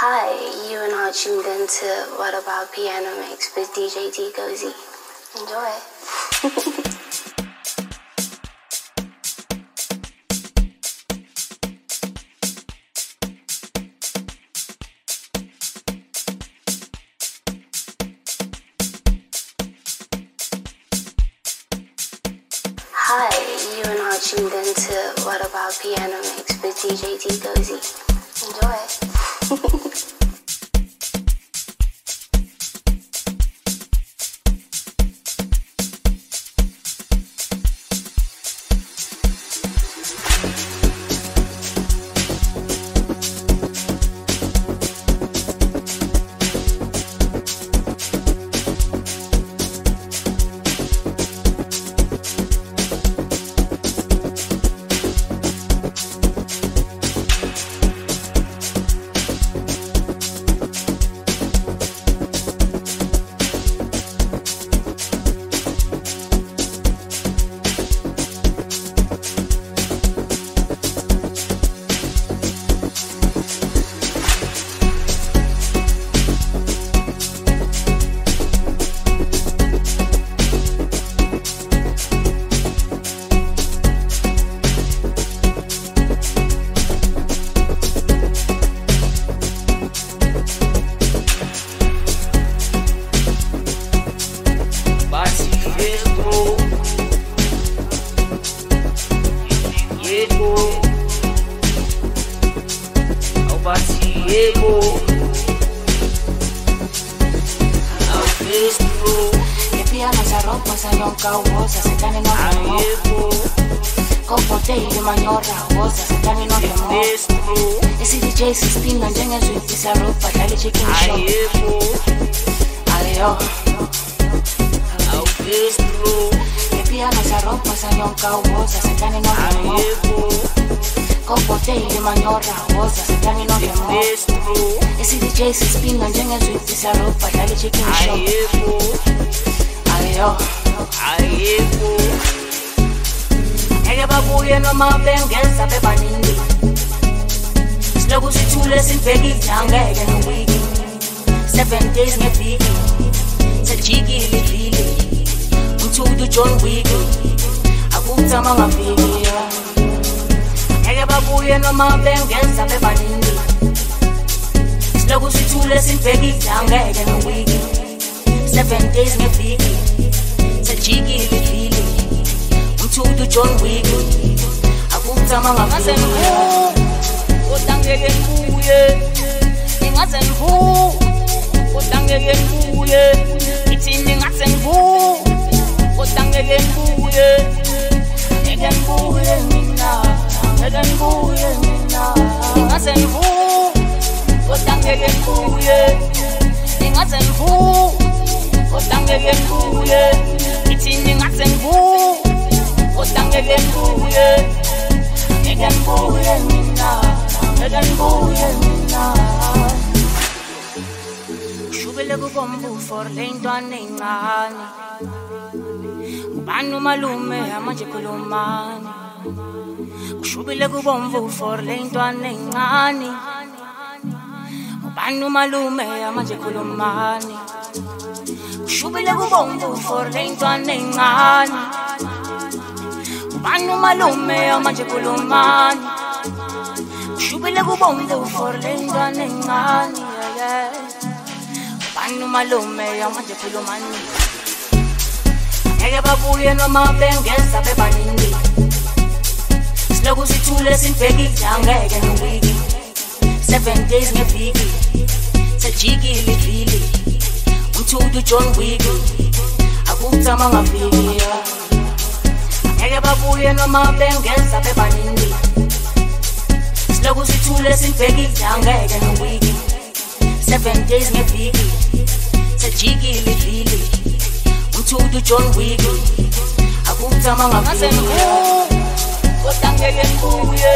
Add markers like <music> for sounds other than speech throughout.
Hi, you are now tuned into What About Piano Mix with DJ D Gozy. Enjoy. <laughs> jest tu Niepija nasza ropa, zająka łoza, sytanie na A jest tu Kompote i maniora łoza, sytanie na wiemo Jest tu Esse DJ se espina, dzienia żyje pisa ropa, dali chicken shop A jest tu Ale jo A jest tu Niepija nasza ropa, zająka łoza, sytanie na wiemo A jest kokotele manyora hoza sitange nodemo esi-dj sispinga njengezwiti saroba dlala i-chicken shop. Ayo ayikho ngeke babuye noma bengeza bebaningi siloku sithule sibhekile angeke nowiki seven days ngeviki sejikile ivili umthuli ujohn wiki akuthama ngaviki yeah. Ngeke babuye Ngeke ngibuye mina. Ngingaze ngibu Kodwa ngeke ngibuye. Ngingaze ngibu Kodwa ngeke ngibuye. Ngithini ngaze ngibu Kodwa ngeke ngibuye. Ngeke ngibuye mina. Ngeke ngibuye mina. Ushubele kubomvu for le ntwana encane. Ubani umalume? Amanje khulumani. Ushubile kubomvu for le ntwana encane. Ubani umalume amanje khulumani? Ushubile kubomvu for le ntwana encane. Ubani umalume amanje khulumani? Ushubile kubomvu for le ntwana encane yeah, yeah. Bani umalume amanje khulumani? Ngeke babuye noma bengeza bebaningi lokhu sithule sinibhekile awungeke nowiki seven days ngeviki sejikile ivili umthuki ujohn wiki akukuzama ngaviki ngeke babuye noma bengenza bebaningi silokhu sithule sinibhekile awungeke nowiki seven days ngeviki sejikile ivili umthuki ujohn wiki akukuzama ngaviki Kodwa ngeke ngibuye.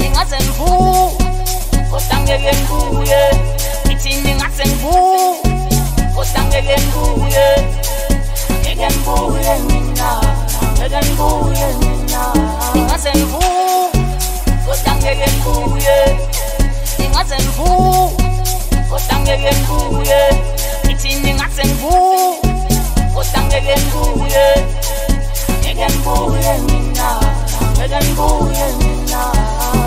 Ngingaze ngibu Kodwa ngeke ngibuye. Ngithini ngaze ngibu Kodwa ngeke ngibuye Ngeke ngibuye mina. Ngeke ngibuye mina. Ngingaze ngibu Kodwa ngeke ngibuye Ngingaze ngibu ngeke ngibuye ngithini ngathi ngibuye. Kodwa ngeke ngibuye ngeke ngibuye mina. Ngeke ngibuye mina Ngibekile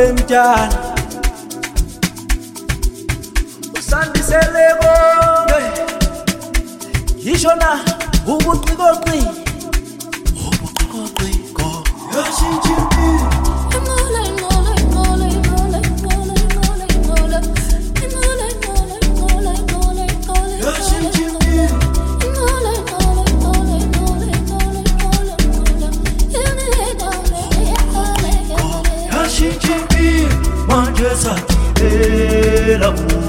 wemtyana usandisele konke. Yisho na? Ubuqikoqi ubuqikoqiko yashintsha impilo sakit elamu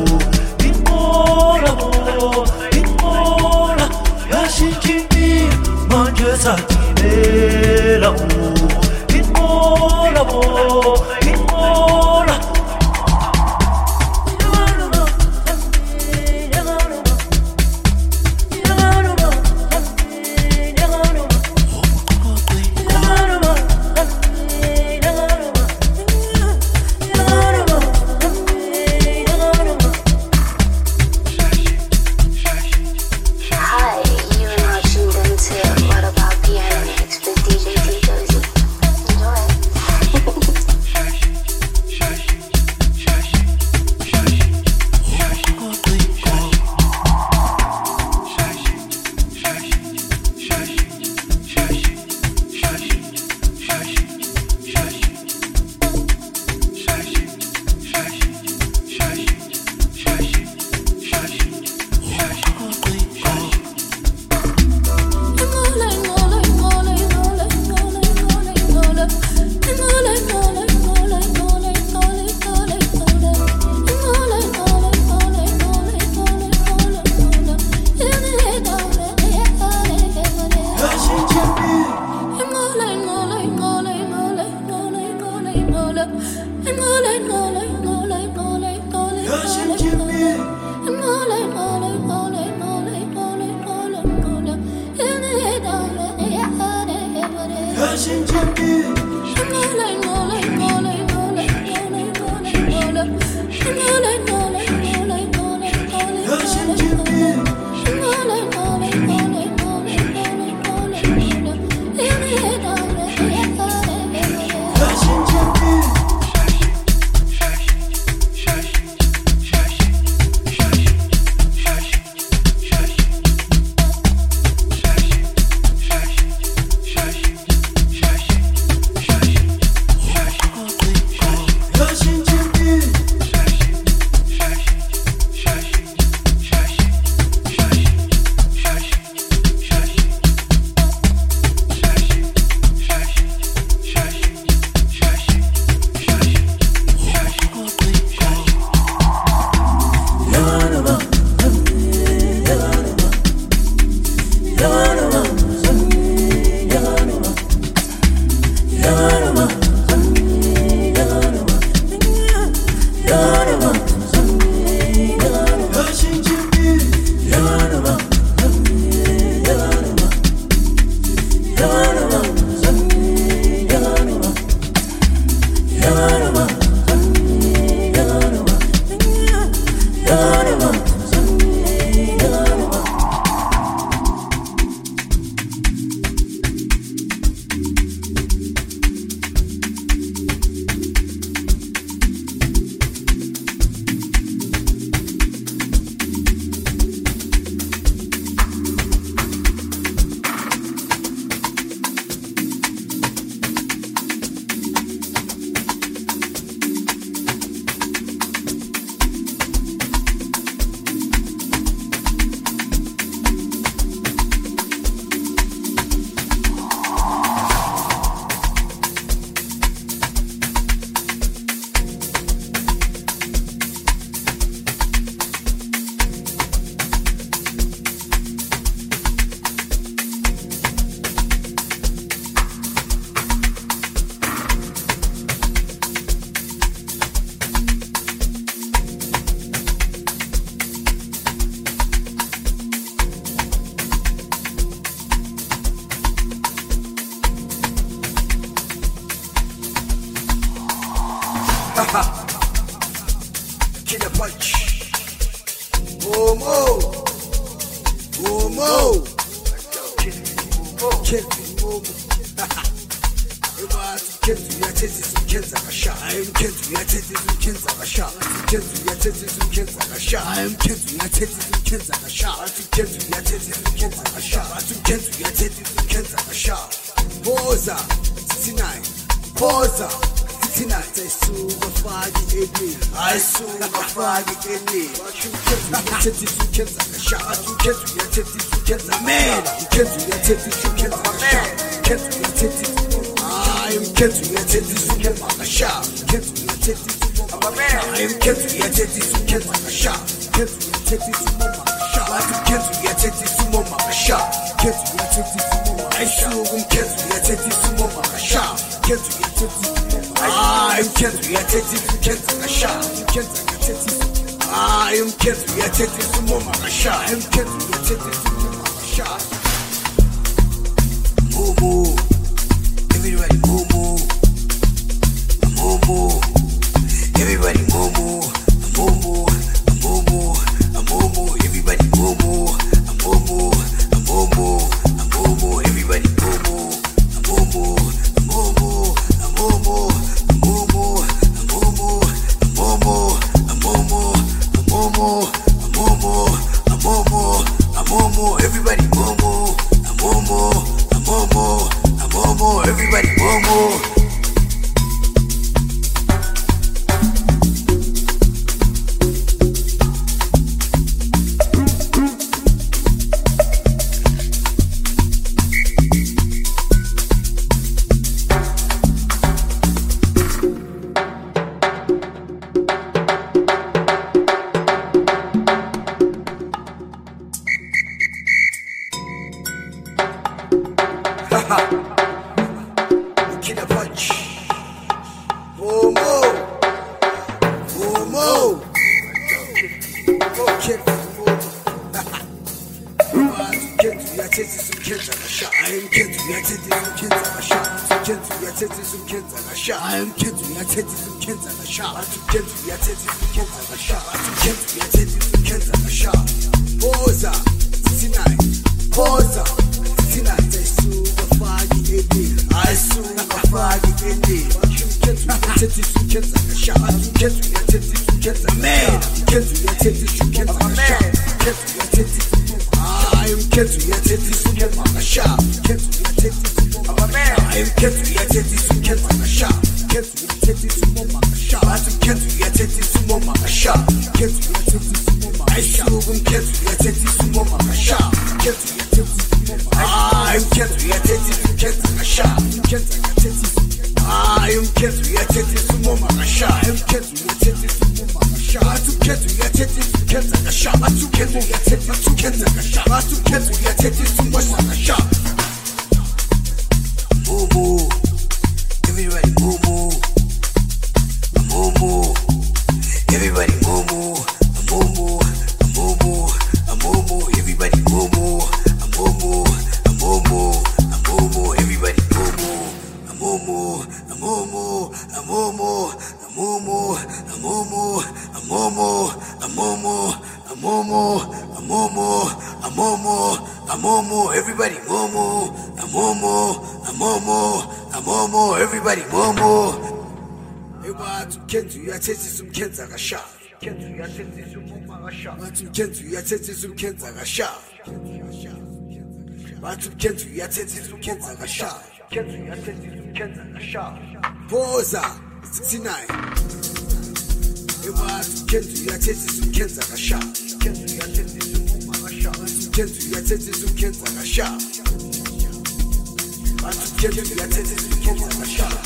I saw a flag in it. Man, I'm Kentu, yet it is Ken Makasha. Kentu, yet it is I'm Kentu, yet it is Ken Makasha. Kentu, yet it is Makasha. I'm Kentu, yet it is Makasha. Kentu, yet it is Makasha. I saw him Kentu, yet it is Makasha. Kentu, yet it is Makasha. hayi umkhenzi uyathethisa umkhenzi akashaya umkhenzi akathethisa hayi umkhenzi uyathethisa umoma akashaya umkhenzi uyathethisa umoma akashaya mumu everybody akokhetha umuntu wazi ukhetha uyathethisa umkhetha kashaya hayi umkhetha uyathethisa umkhetha kashaya umkhetha uyathethisa umkhetha kashaya hayi umkhetha uyathethisa umkhetha kashaya wathi umkhetha uyathethisa umkhetha kashaya wathi umkhetha uyathethisa umkhetha kashaya boza sinayi boza sinayi ayisuka faki endeni ayisuka faki endeni wathi umkhetha uyathethisa umkhetha kashaya wathi umkhetha uyathethisa to you. bathumkhenza uyathethisa umkhenza akashaya bathumkhenza uyathethisa umkhenza akashaya phoza 69 ebathumkhenza uyathethisa umkhenza akashaya bathumkhenza uyathethisa umkhenza akashaya bathumkhenza uyathethisa umkhenza akashaya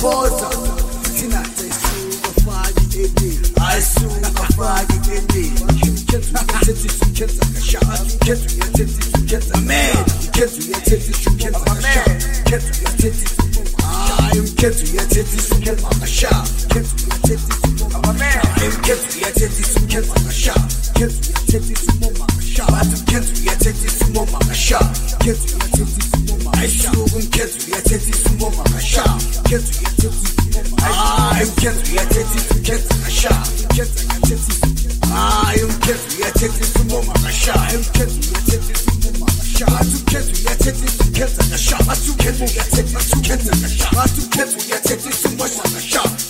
phoza. Get to your titties, mama, sharp. Get to your titties am kept me a tete to get a shot, kept me a. I am kept me a tete to mama, a shot, am kept me a tete to mama, a. I took kept me a tete to get a I took kept me a tete I took kept a shot.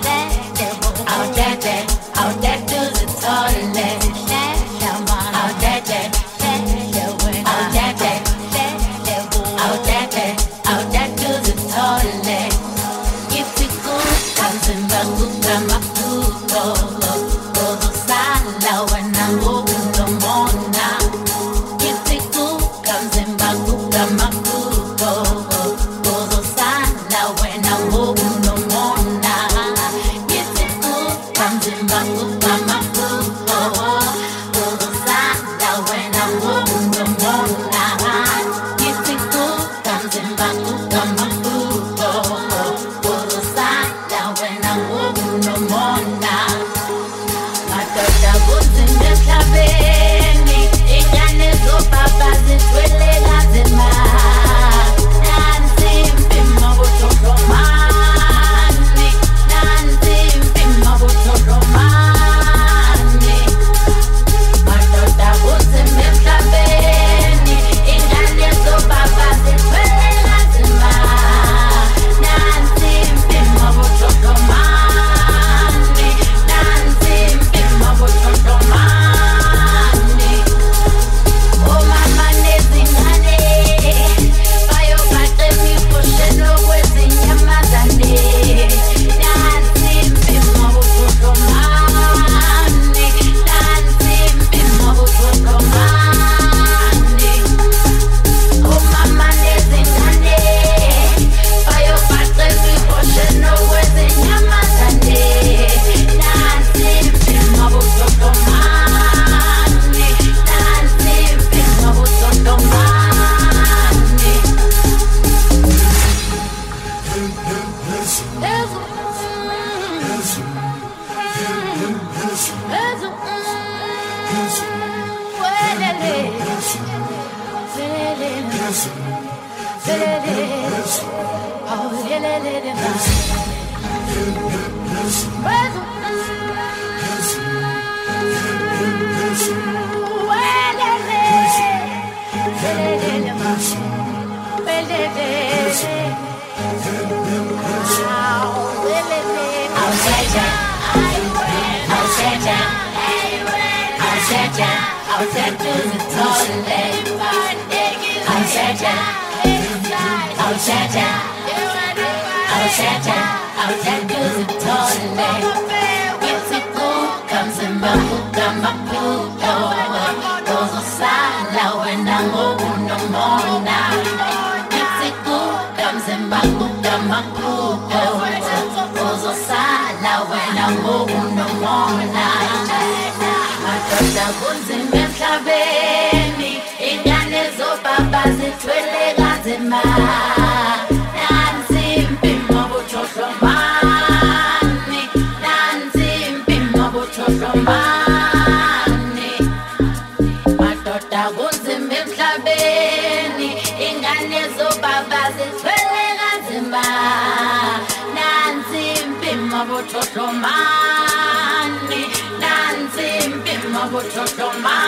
up your mind.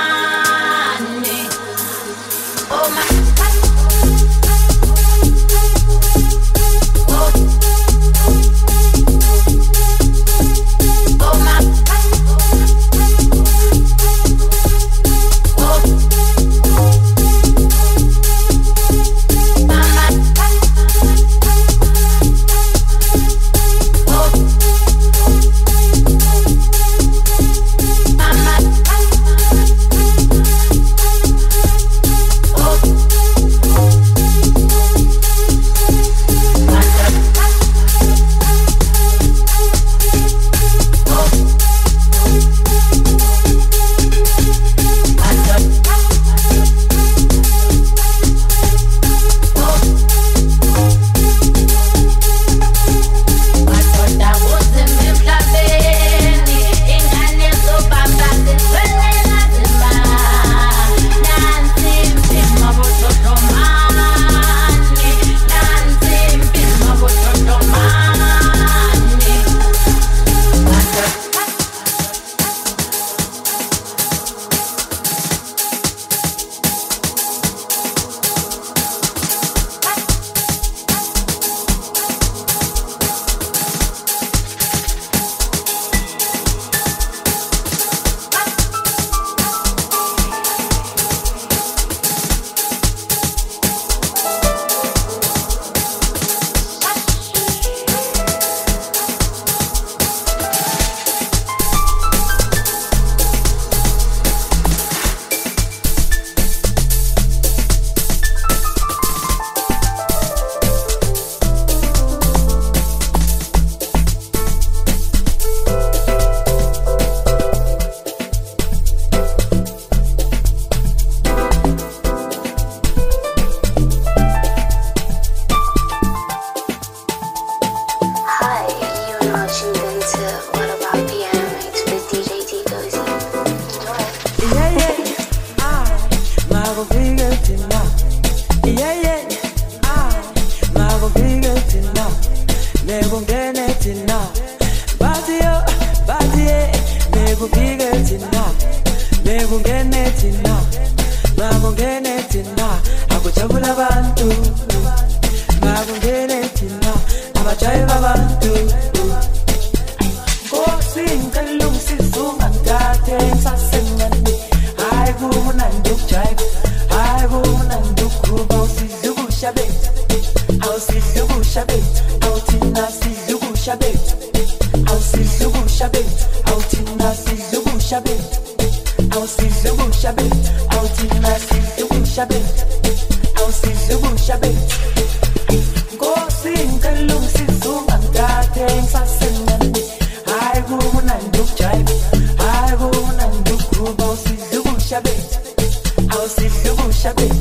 Ansil Yurusha Bey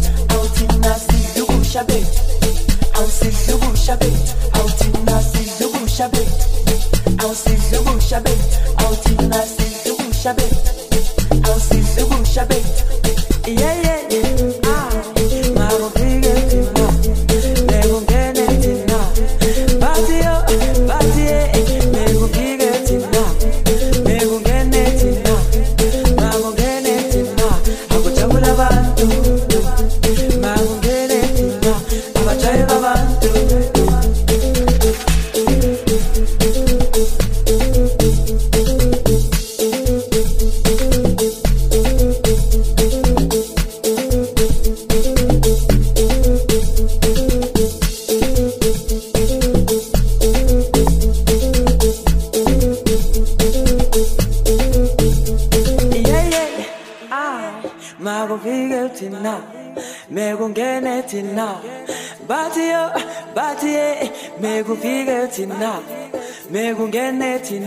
Ansil Yurusha Bey Ansil Yurusha Bey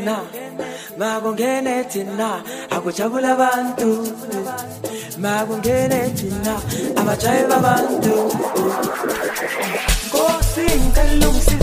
na magonge neti na aku chabula bantu magonge neti na abachaye babantu nkosi nkalumsi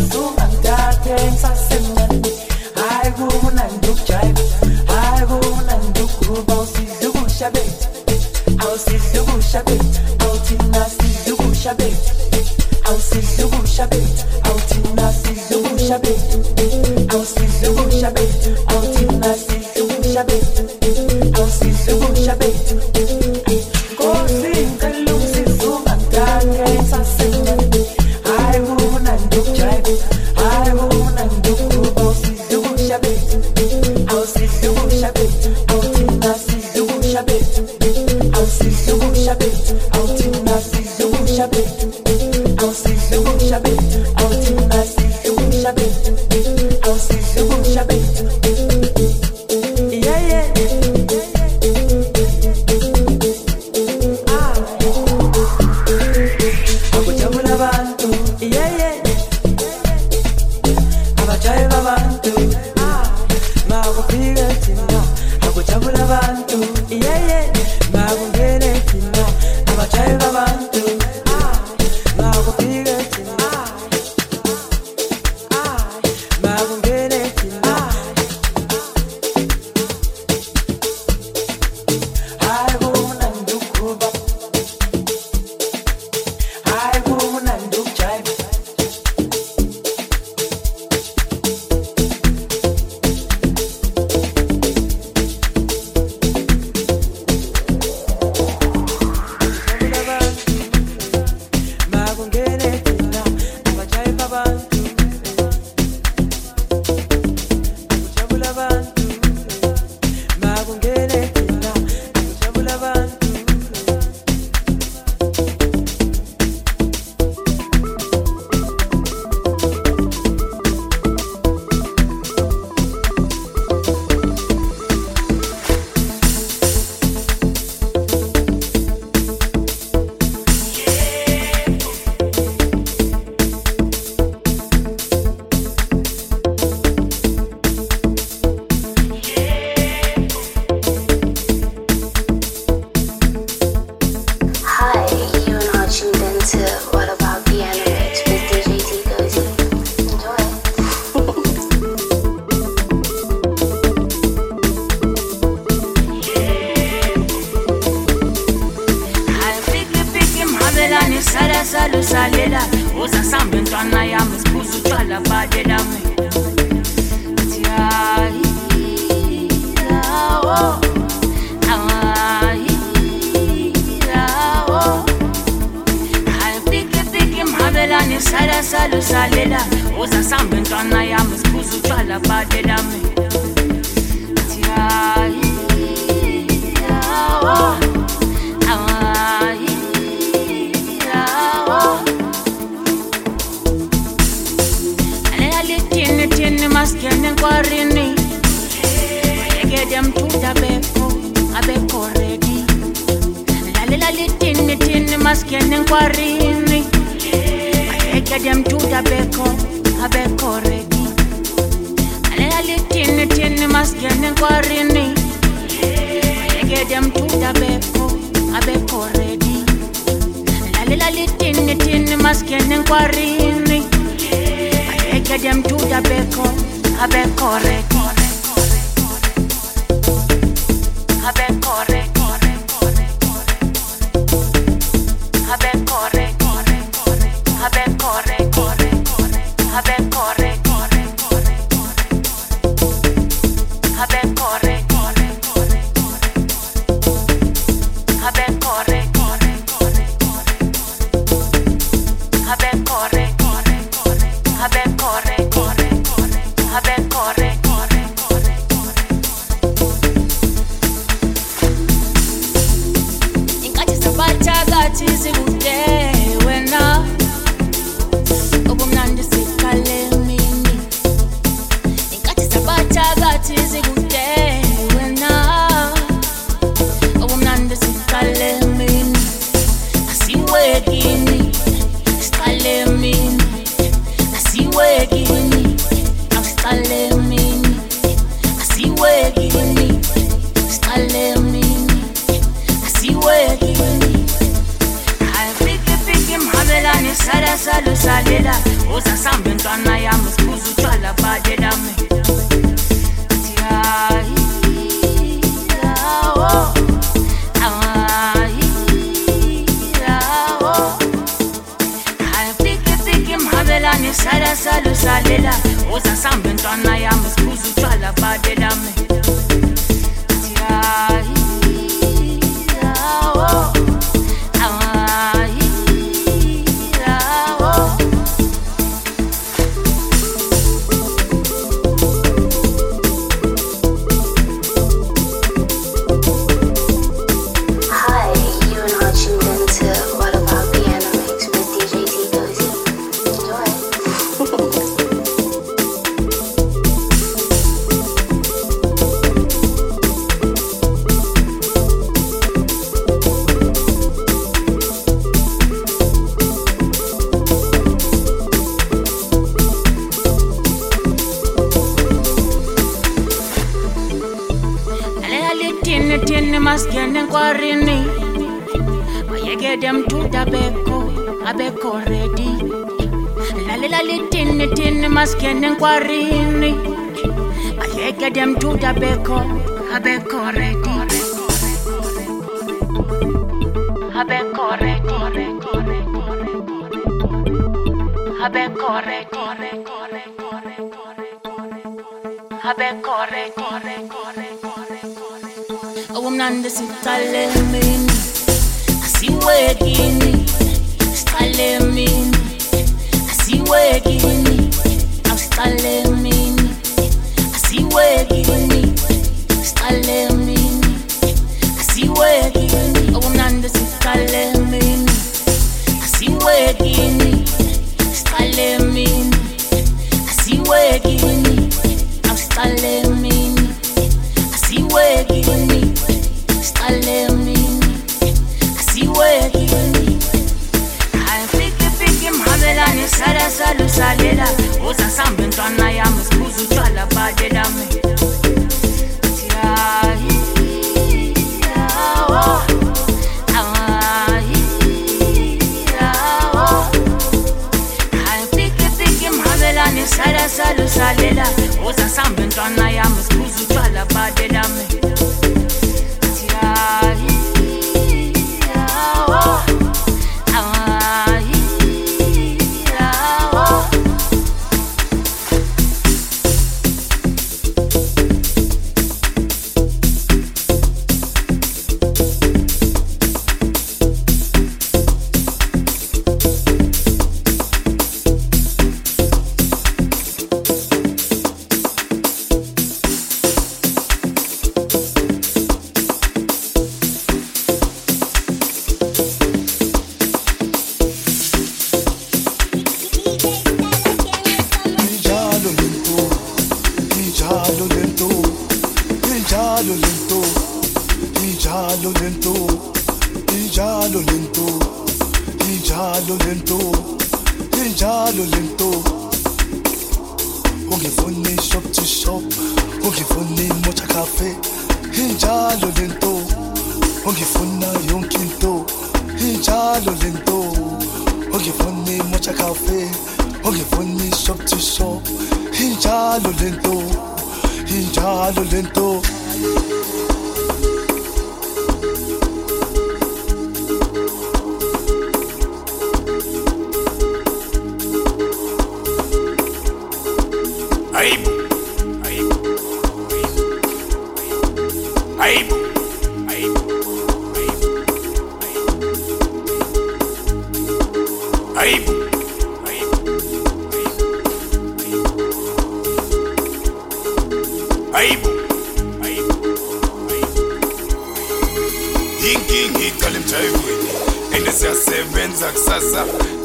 abekho ready lalela litini tini masikene nkwarini. Ayeke demduda abekho abekho ready abekho ready abekho ready abekho ready Oh, I'm not the same, I see where emini asiwekini asiqale emini asiwekini siqale emini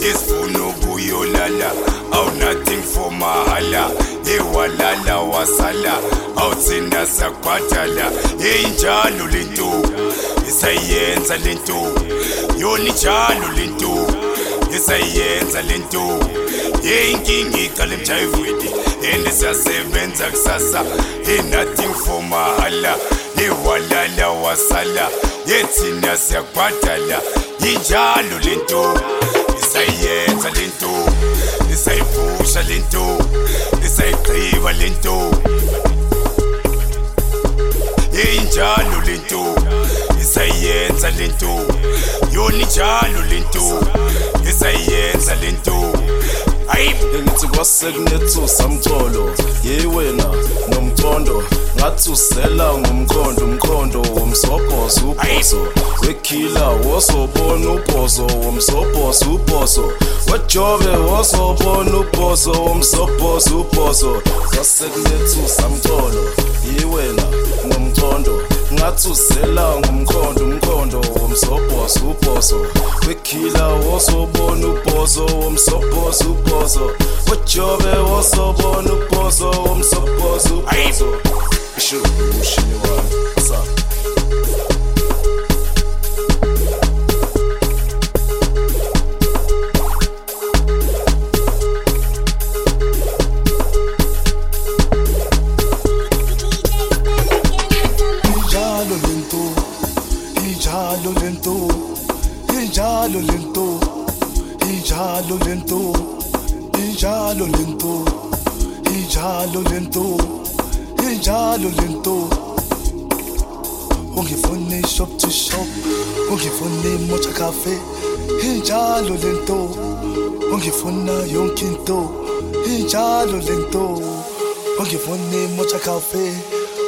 kusasa yesifuna ukuyolala awu nothing for mahala. Ewalala wasala awuthinda sakubhadala. Eyinjalo lento isayenza lento yona injalo lento isayenza lento yeyinkinga iqala emjayivweni and siyasebenza kusasa. Nothing for mahala. Ewalala wasala yethina siyakubhadala injalo lento سيف اللي انتو اللي سيفوش اللي انتو اللي سيطيب اللي انتو injalo lento lento ayibu engithi kwasekunethusa mcolo yeyi wena nomcondo ngathi uzela ngumqondo umqondo womsobhozo ubhozo wekhila wozobona ubhozo womsobhozo ubhozo wejobe wozobona ubhozo womsobhozo ubhozo kwasekunethusa mcolo yeyi wena nomcondo ngathi uzela ngumqondo umqondo womsobhozo ubhozo. Wekhila wozobona ubhozo womsobhozo ubhozo. Wejobe wozobona ubhozo womsobhozo ubhozo. Isho ushini wami lento, y ya lo lento, y ya lento, y ya lento, y ya lo lento. Ungifune shop to shop, ungifune mocha cafe, y ya lo lento, ungifuna yonkinto, y ya lo lento. Ungifune mocha cafe,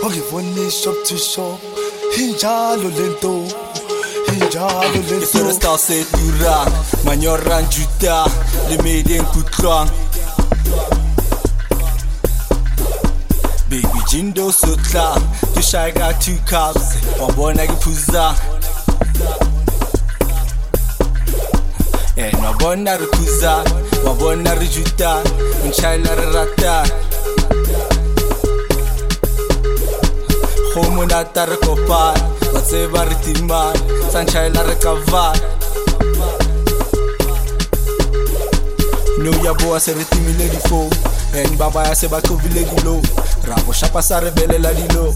ungifune shop to shop, y ya lo lento. Gjallë Një përës ta se të duran Ma një rran gjyta Dhe me i ku të Baby Jindo Sutla. Të shaj ka two cups One boy në ki puza Eh, boy në rëkuza One boy në rëgjuta Unë qaj në rërata Homo në të va tseva ri timani sa nchayela ri kavala no ya boa se ri timile difou and ba baya se ba qovile dilo ra boshapa sa re belela dilo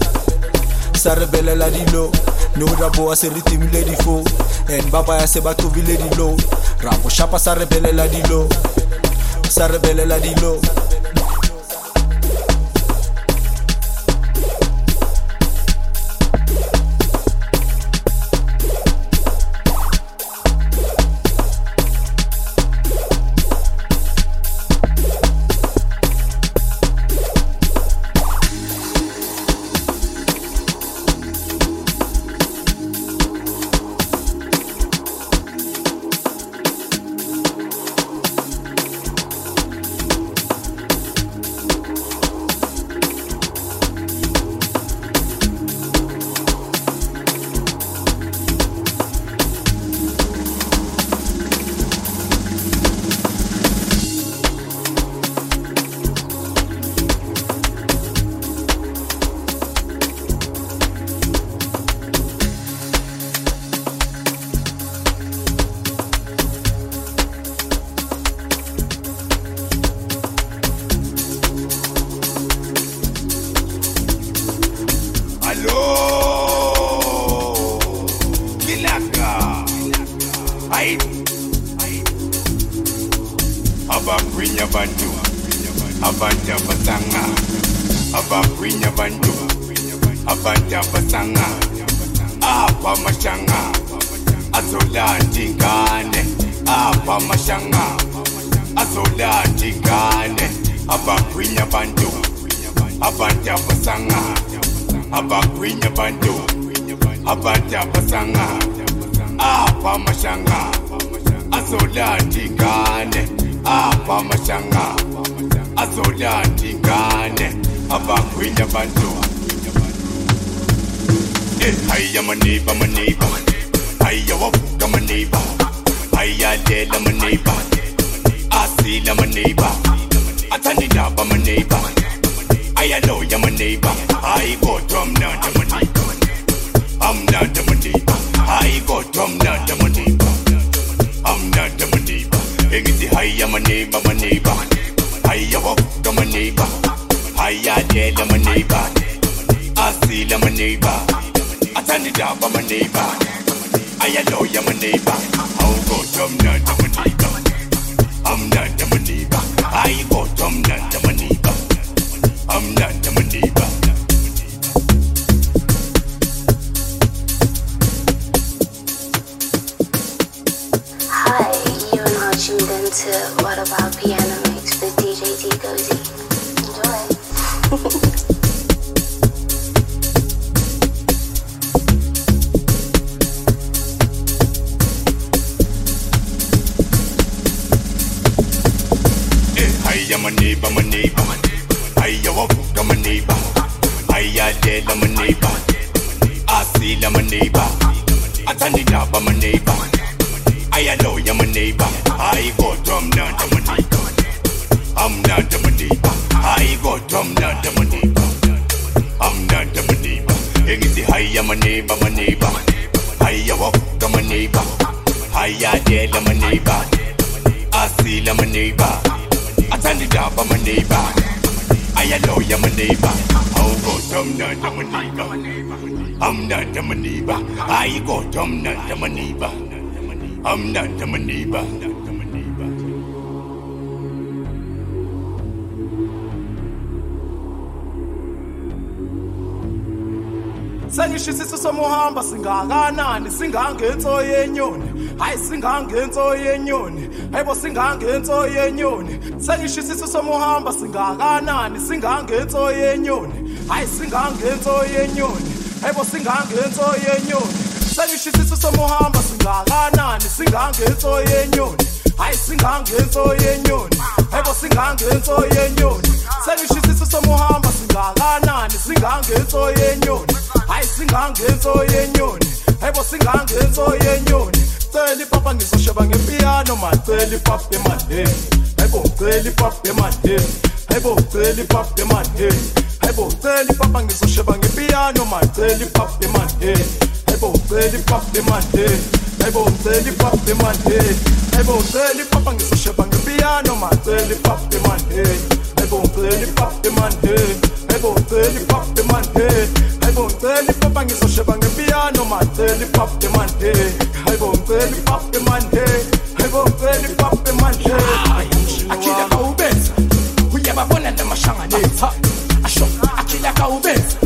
sa re belela dilo no ra boa se ri timile difou and ba baya se ba qovile dilo ra boshapa sa di belela dilo sa la di dilo athandidaba maneighbor ayaloya maneighbor awukodwa mnanda maneighbor amnanda maneighbor hayi kodwa mnanda maneighbor amnanda maneighbor Hi, you are now tuned into What About Piano Mix with DJ D Gozy. Enjoy. <laughs> neighbor, my neighbor. I am a book, I'm a neighbor. I am dead, I'm a neighbor. I see, I'm a neighbor. I turn it up, I'm a neighbor. I know I'm a neighbor. I go drum down to my neighbor. I'm not a neighbor. I go drum down to my neighbor. I'm not a neighbor. You can see, I am a neighbor, my neighbor. I am a book, I'm a neighbor. I am dead, I'm a neighbor. I see, I'm a neighbor. I tell the dog I'm a neighbor. I know you're my neighbor. Oh, go, I'm not I'm a neighbor. I'm not I'm a neighbor. I go, I'm not I'm a neighbor. I'm not I'm a neighbor. Sengishisiso somuhamba singakanani? Singangenso yenyoni. Hayi singangenso yenyoni. Hayibo singangenso yenyoni. Sengishisiso somuhamba singakanani? Singangenso yenyoni. Hayi singangenso yenyoni. Hayibo singangenso yenyoni. Sengishisiso somuhamba singakanani? Singangenso yenyoni. Hayi singangenso yenyoni. Hayibo singangenso yenyoni. Sengishisiso somuhamba singakanani? Singangenso yenyoni. Singangenso yenyoni hayibo singangenso yenyoni cela ipapa ngizosheba ngepiyano man cela ipapa emandeni hayibo cela ipapa emandeni hayibo cela ipapa emandeni hayibo cela ipapa ngizosheba ngepiyano man cela ipapa emandeni hayibo cela ipapa emandeni hayibo cela ipapa emandeni hayibo cela ipapa ngizosheba ngepiyano man cela ipapa emandeni hayibo cela ipapa emandeni hayibo cela ipapa emandeni hayibo cela ipapa ngizosheba ngepiyano man. Cela ipapa emandeni hayibo cela ipapa emandeni hayibo cela ipapa emandeni akila kawubenza uyababona namahlanganethu asho akila kawubenza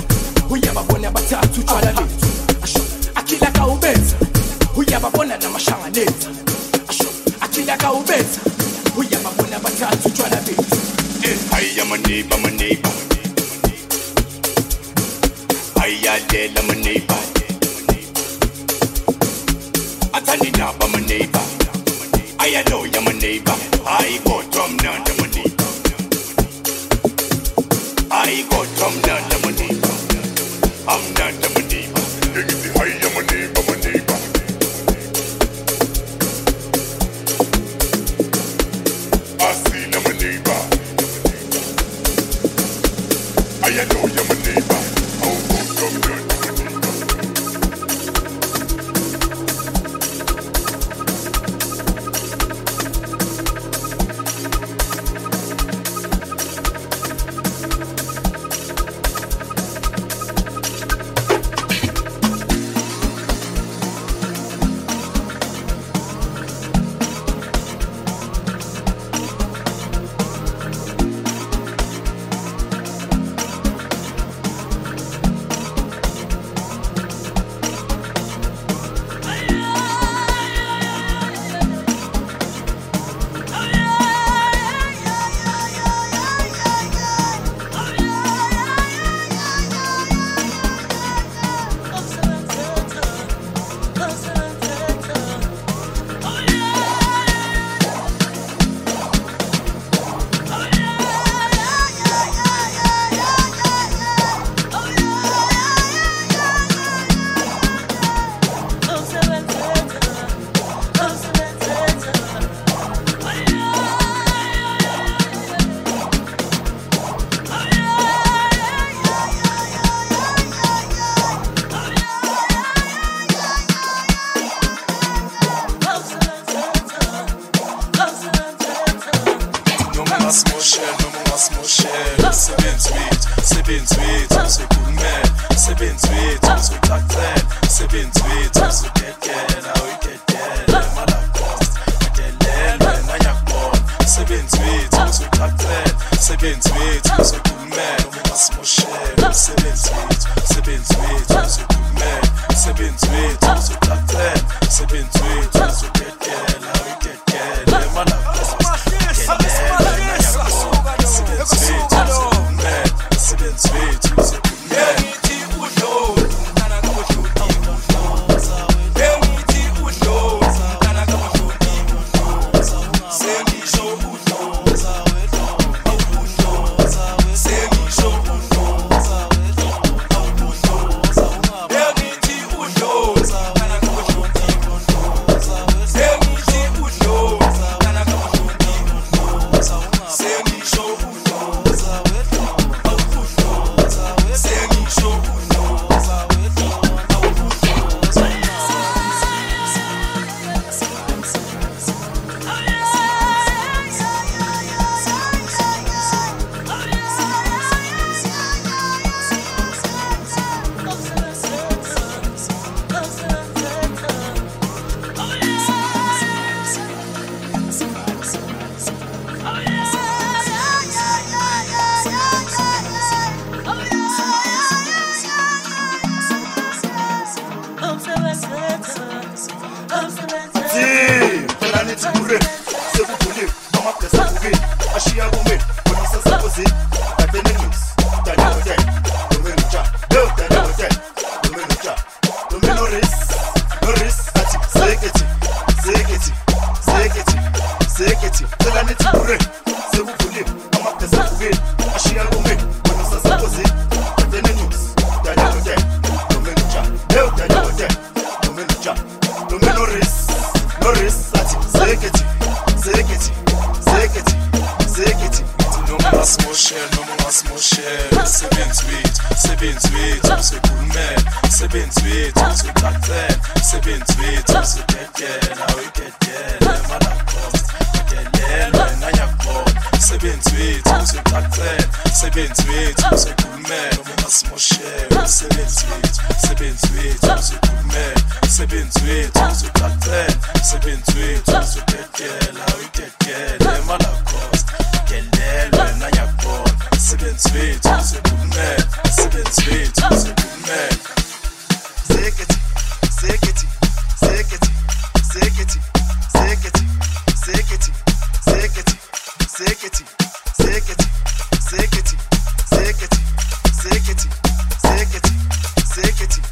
uyababona abathathu utshwala lethu asho akila kawubenza uyababona namahlanganethu asho akila kawubenza uyababona abathathu utshwala bethu hiya maneighbor maneighbor Hiya lela maneighbor athandidaba maneighbor ayaloya maneighbor hayi kodwa mnanda maneighbor hayi kodwa mnanda maneighbor Sebenzi wethu sekhulumela Sebenzi wethu sicacela Sebenzi wethu sidelela uyidedela malaqosa Delela nanyakhona Sebenzi wethu sicacela Sebenzi wethu sekhulumela masimoshela Sebenzi wethu. Sebenzi wethu sikhulumela Sebenzi wethu sicacela Sebenzi wethu sidedela uyidedela malaqosa Delela nanyakhona Você quer desvio, você boné. Você quer desvio, você boné. Zequete, zequete, zequete, zequete, zequete, zequete, zequete, zequete, zequete, zequete, zequete, zequete, zequete, zequete.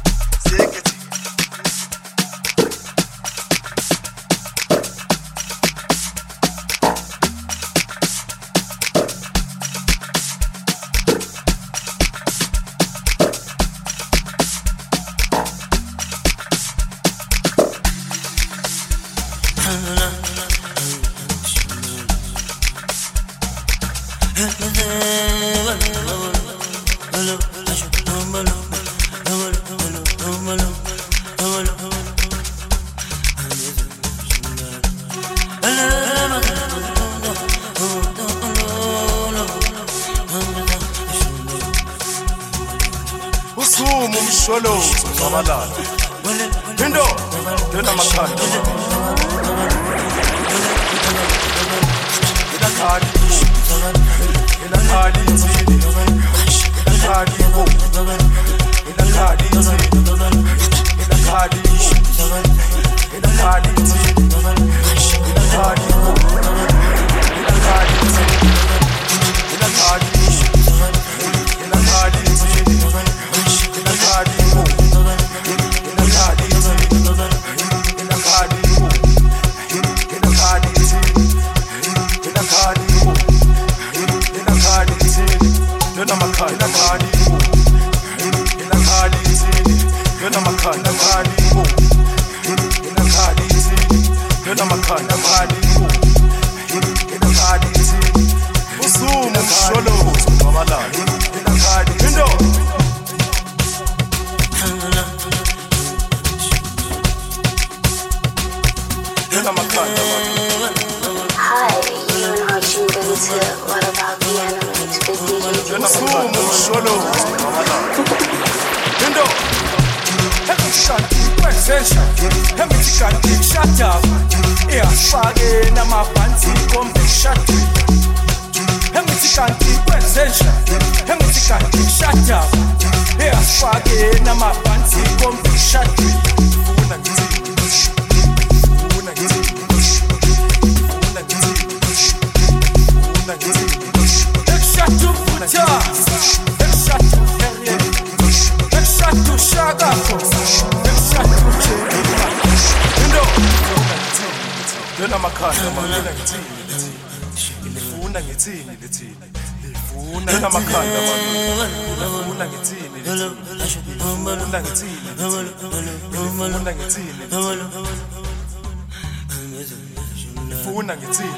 ufuna ngithini?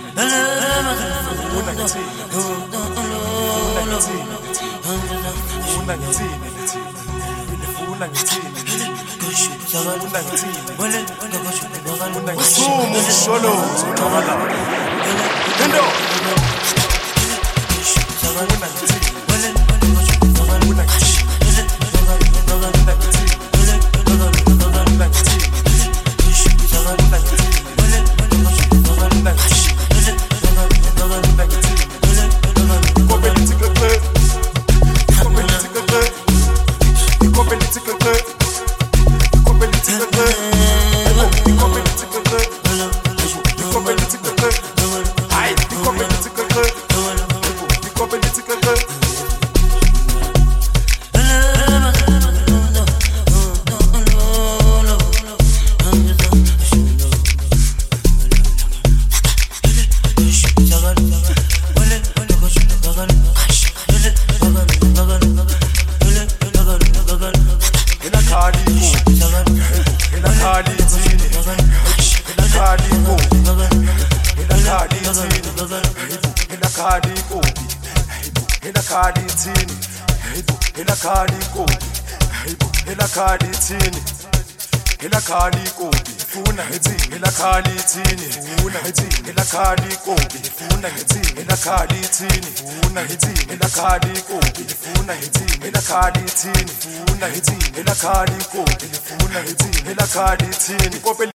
Ufuna ngithini? Ufuna ngithini ngithini? Ithini funa